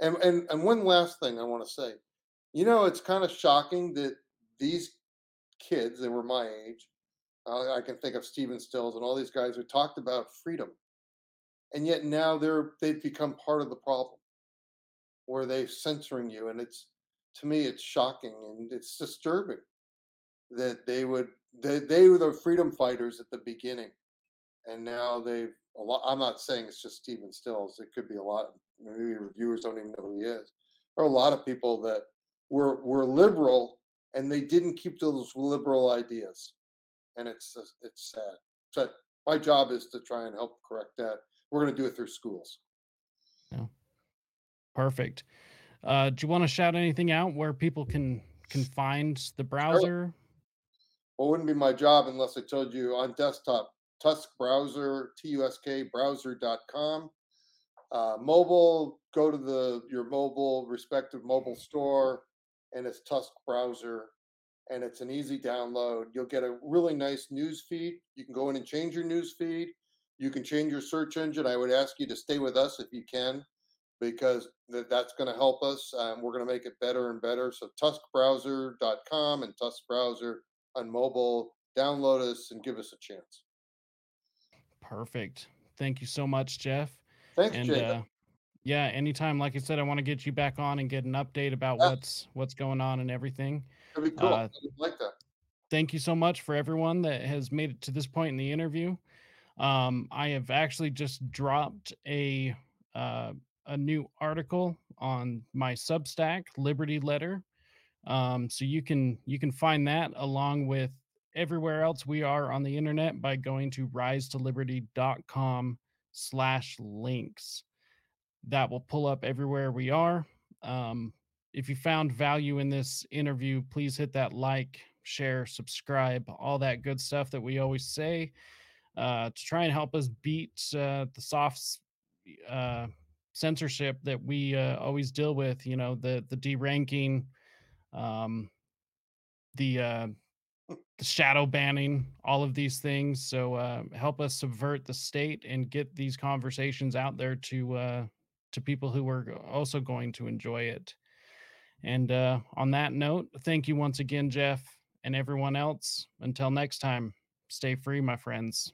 Speaker 2: And and and one last thing I want to say, you know, it's kind of shocking that these kids, they were my age. Uh, I can think of Stephen Stills and all these guys who talked about freedom, and yet now they're they've become part of the problem where they're censoring you, and it's to me it's shocking and it's disturbing that they would they, they were the freedom fighters at the beginning and now they've a lot i'm not saying it's just stephen stills it could be a lot maybe reviewers don't even know who he is there are a lot of people that were were liberal and they didn't keep those liberal ideas. And it's it's sad. So my job is to try and help correct that. We're going to do it through schools.
Speaker 1: Yeah. Perfect. Uh do you want to shout anything out where people can can find the browser?
Speaker 2: Well, it wouldn't be my job unless I told you on desktop, Tusk browser, T-U-S-K browser.com. Uh, mobile, go to the your mobile respective mobile store, and it's Tusk browser. and it's an easy download. You'll get a really nice news feed. You can go in and change your news feed. You can change your search engine. I would ask you to stay with us if you can, because th- that's going to help us. Um, we're going to make it better and better. So tuskbrowser.com and Tusk Browser on mobile. Download us and give us a chance.
Speaker 1: Perfect. Thank you so much, Jeff.
Speaker 2: Thanks,
Speaker 1: And
Speaker 2: Jacob.
Speaker 1: uh, yeah, anytime, like I said, I want to get you back on and get an update about
Speaker 2: Yeah,
Speaker 1: what's what's going on and everything.
Speaker 2: that'd be cool.
Speaker 1: Uh,
Speaker 2: like that.
Speaker 1: thank you so much for everyone that has made it to this point in the interview. Um, I have actually just dropped a uh, a new article on my Substack, Liberty Letter. Um, so you can you can find that along with everywhere else we are on the internet by going to risetoliberty.com slash links. That will pull up everywhere we are. Um, if you found value in this interview, please hit that like, share, subscribe, all that good stuff that we always say uh, to try and help us beat uh, the soft uh, censorship that we uh, always deal with. You know, the the deranking, um, the uh, the shadow banning, all of these things. So uh, help us subvert the state and get these conversations out there to to people who are also going to enjoy it. And uh, on that note, thank you once again, Jeff, and everyone else. Until next time, stay free, my friends.